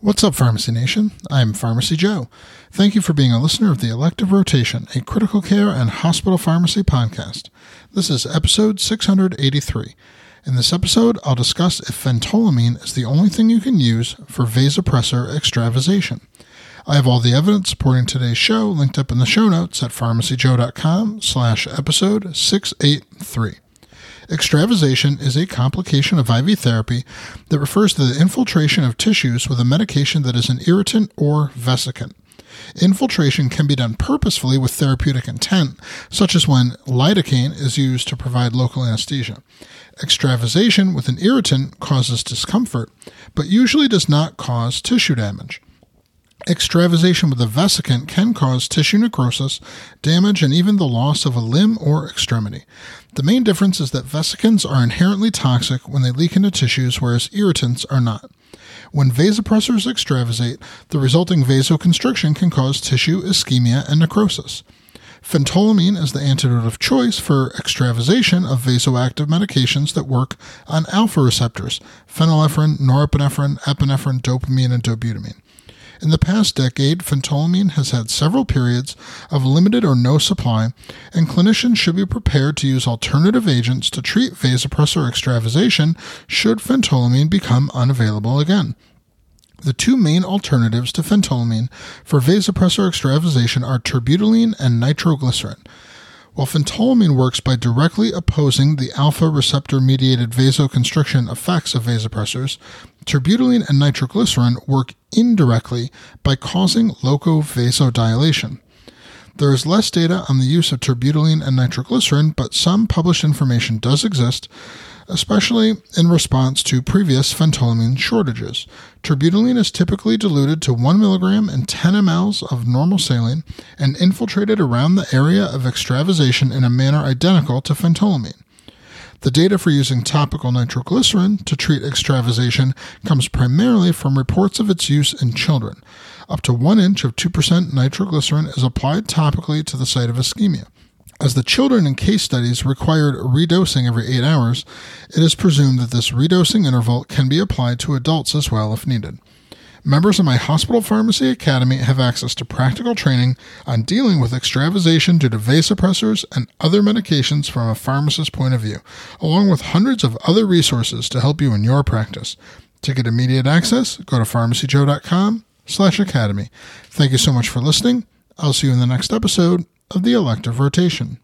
What's up, Pharmacy Nation? I'm Pharmacy Joe. Thank you for being a listener of the Elective Rotation, a critical care and hospital pharmacy podcast. This is episode 683. In this episode, I'll discuss if phentolamine is the only thing you can use for vasopressor extravasation. I have all the evidence supporting today's show linked up in the show notes at pharmacyjoe.com slash episode 683. Extravasation is a complication of IV therapy that refers to the infiltration of tissues with a medication that is an irritant or vesicant. Infiltration can be done purposefully with therapeutic intent, such as when lidocaine is used to provide local anesthesia. Extravasation with an irritant causes discomfort, but usually does not cause tissue damage. Extravasation with a vesicant can cause tissue necrosis, damage, and even the loss of a limb or extremity. The main difference is that vesicants are inherently toxic when they leak into tissues, whereas irritants are not. When vasopressors extravasate, the resulting vasoconstriction can cause tissue ischemia and necrosis. Phentolamine is the antidote of choice for extravasation of vasoactive medications that work on alpha receptors phenylephrine, norepinephrine, epinephrine, dopamine, and dobutamine. In the past decade, phentolamine has had several periods of limited or no supply, and clinicians should be prepared to use alternative agents to treat vasopressor extravasation should phentolamine become unavailable again. The two main alternatives to phentolamine for vasopressor extravasation are terbutaline and nitroglycerin. While phentolamine works by directly opposing the alpha receptor mediated vasoconstriction effects of vasopressors, terbutaline and nitroglycerin work indirectly by causing local vasodilation. There is less data on the use of terbutaline and nitroglycerin, but some published information does exist, especially in response to previous phentolamine shortages. Terbutaline is typically diluted to 1 milligram in 10 ml of normal saline and infiltrated around the area of extravasation in a manner identical to phentolamine. The data for using topical nitroglycerin to treat extravasation comes primarily from reports of its use in children. Up to 1 inch of 2% nitroglycerin is applied topically to the site of ischemia. As the children in case studies required redosing every 8 hours, it is presumed that this redosing interval can be applied to adults as well if needed. Members of my Hospital Pharmacy Academy have access to practical training on dealing with extravasation due to vasopressors and other medications from a pharmacist's point of view, along with hundreds of other resources to help you in your practice. To get immediate access, go to pharmacyjoe.com slash academy. Thank you so much for listening. I'll see you in the next episode of the elective rotation.